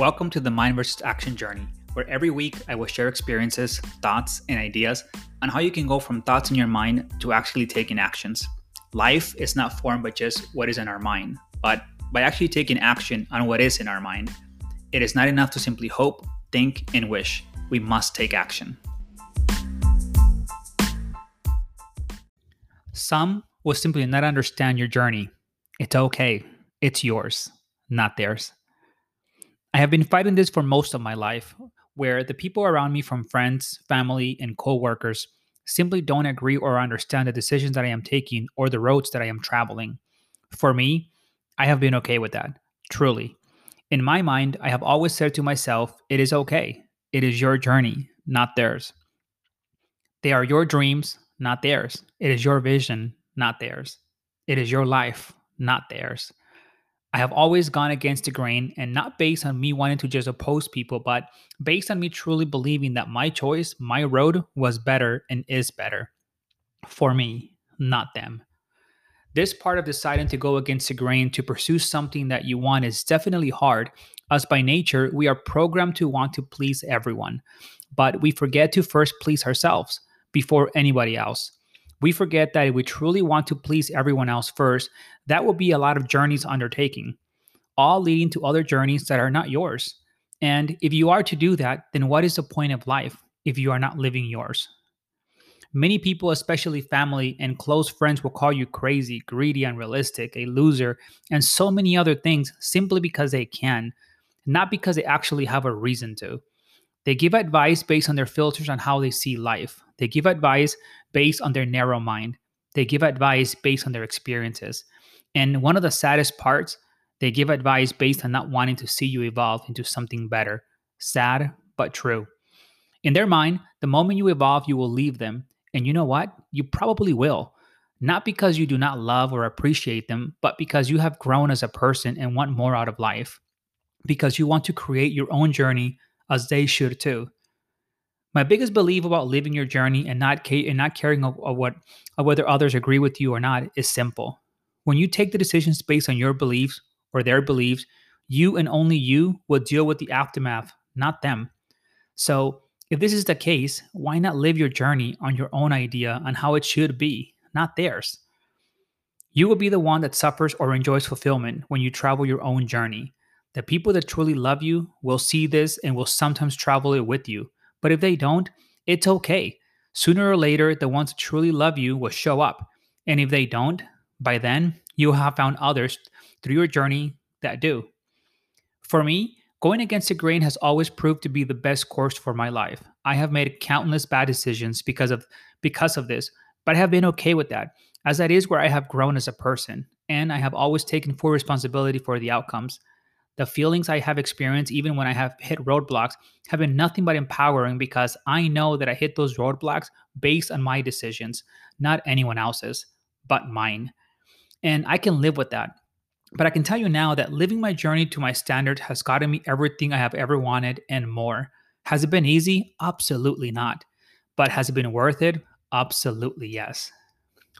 Welcome to the Mind versus Action journey, where every week I will share experiences, thoughts, and ideas on how you can go from thoughts in your mind to actually taking actions. Life is not formed by just what is in our mind, but by actually taking action on what is in our mind. It is not enough to simply hope, think, and wish. We must take action. Some will simply not understand your journey. It's okay. It's yours, not theirs. I have been fighting this for most of my life, where the people around me, from friends, family, and coworkers, simply don't agree or understand the decisions that I am taking or the roads that I am traveling. For me, I have been okay with that, truly. In my mind, I have always said to myself, it is okay. It is your journey, not theirs. They are your dreams, not theirs. It is your vision, not theirs. It is your life, not theirs. I have always gone against the grain and not based on me wanting to just oppose people, but based on me truly believing that my choice, my road was better and is better for me, not them. This part of deciding to go against the grain to pursue something that you want is definitely hard, as by nature, we are programmed to want to please everyone. But we forget to first please ourselves before anybody else we forget that if we truly want to please everyone else first, that will be a lot of journeys undertaking, all leading to other journeys that are not yours. And if you are to do that, then what is the point of life if you are not living yours? Many people, especially family and close friends, will call you crazy, greedy, unrealistic, a loser, and so many other things simply because they can, not because they actually have a reason to. They give advice based on their filters on how they see life. They give advice based on their narrow mind. They give advice based on their experiences. And one of the saddest parts, they give advice based on not wanting to see you evolve into something better. Sad, but true. In their mind, the moment you evolve, you will leave them. And you know what? You probably will. Not because you do not love or appreciate them, but because you have grown as a person and want more out of life. Because you want to create your own journey as they should too. My biggest belief about living your journey and not ca- and not caring of, of what of whether others agree with you or not is simple. When you take the decisions based on your beliefs or their beliefs, you and only you will deal with the aftermath, not them. So, if this is the case, why not live your journey on your own idea on how it should be, not theirs? You will be the one that suffers or enjoys fulfillment when you travel your own journey. The people that truly love you will see this and will sometimes travel it with you. But if they don't, it's okay. Sooner or later, the ones that truly love you will show up. And if they don't, by then, you have found others through your journey that do. For me, going against the grain has always proved to be the best course for my life. I have made countless bad decisions because of because of this, but I have been okay with that, as that is where I have grown as a person, and I have always taken full responsibility for the outcomes. The feelings I have experienced, even when I have hit roadblocks, have been nothing but empowering because I know that I hit those roadblocks based on my decisions, not anyone else's, but mine. And I can live with that. But I can tell you now that living my journey to my standard has gotten me everything I have ever wanted and more. Has it been easy? Absolutely not. But has it been worth it? Absolutely yes.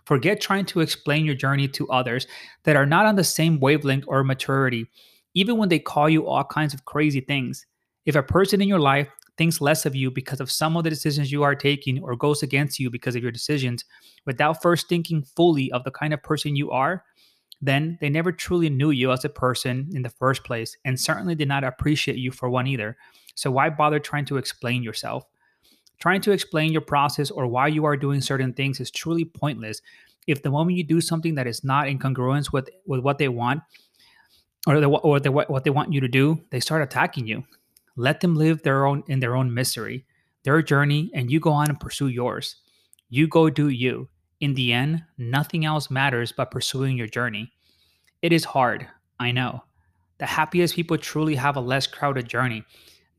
Forget trying to explain your journey to others that are not on the same wavelength or maturity even when they call you all kinds of crazy things. If a person in your life thinks less of you because of some of the decisions you are taking or goes against you because of your decisions without first thinking fully of the kind of person you are, then they never truly knew you as a person in the first place and certainly did not appreciate you for one either. So why bother trying to explain yourself? Trying to explain your process or why you are doing certain things is truly pointless if the moment you do something that is not in congruence with, with what they want, or, the, or the, what they want you to do, they start attacking you. Let them live their own in their own misery, their journey, and you go on and pursue yours. You go do you. In the end, nothing else matters but pursuing your journey. It is hard, I know. The happiest people truly have a less crowded journey,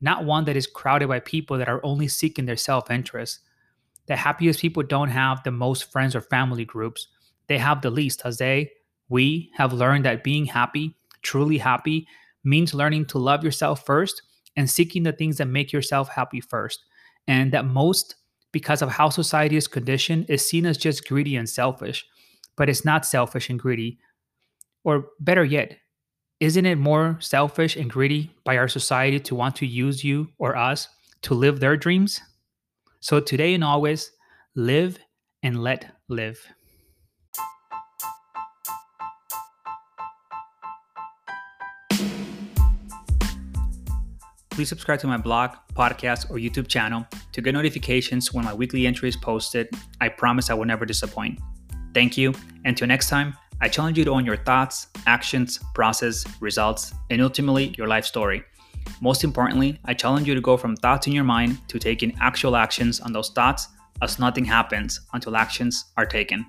not one that is crowded by people that are only seeking their self interest. The happiest people don't have the most friends or family groups. They have the least, as they, we, have learned that being happy truly happy means learning to love yourself first and seeking the things that make yourself happy first. And that most, because of how society is conditioned, is seen as just greedy and selfish. But it's not selfish and greedy. Or better yet, isn't it more selfish and greedy by our society to want to use you or us to live their dreams? So today and always, live and let live. Please subscribe to my blog, podcast, or YouTube channel to get notifications when my weekly entry is posted. I promise I will never disappoint. Thank you. Until next time, I challenge you to own your thoughts, actions, process, results, and ultimately your life story. Most importantly, I challenge you to go from thoughts in your mind to taking actual actions on those thoughts as nothing happens until actions are taken.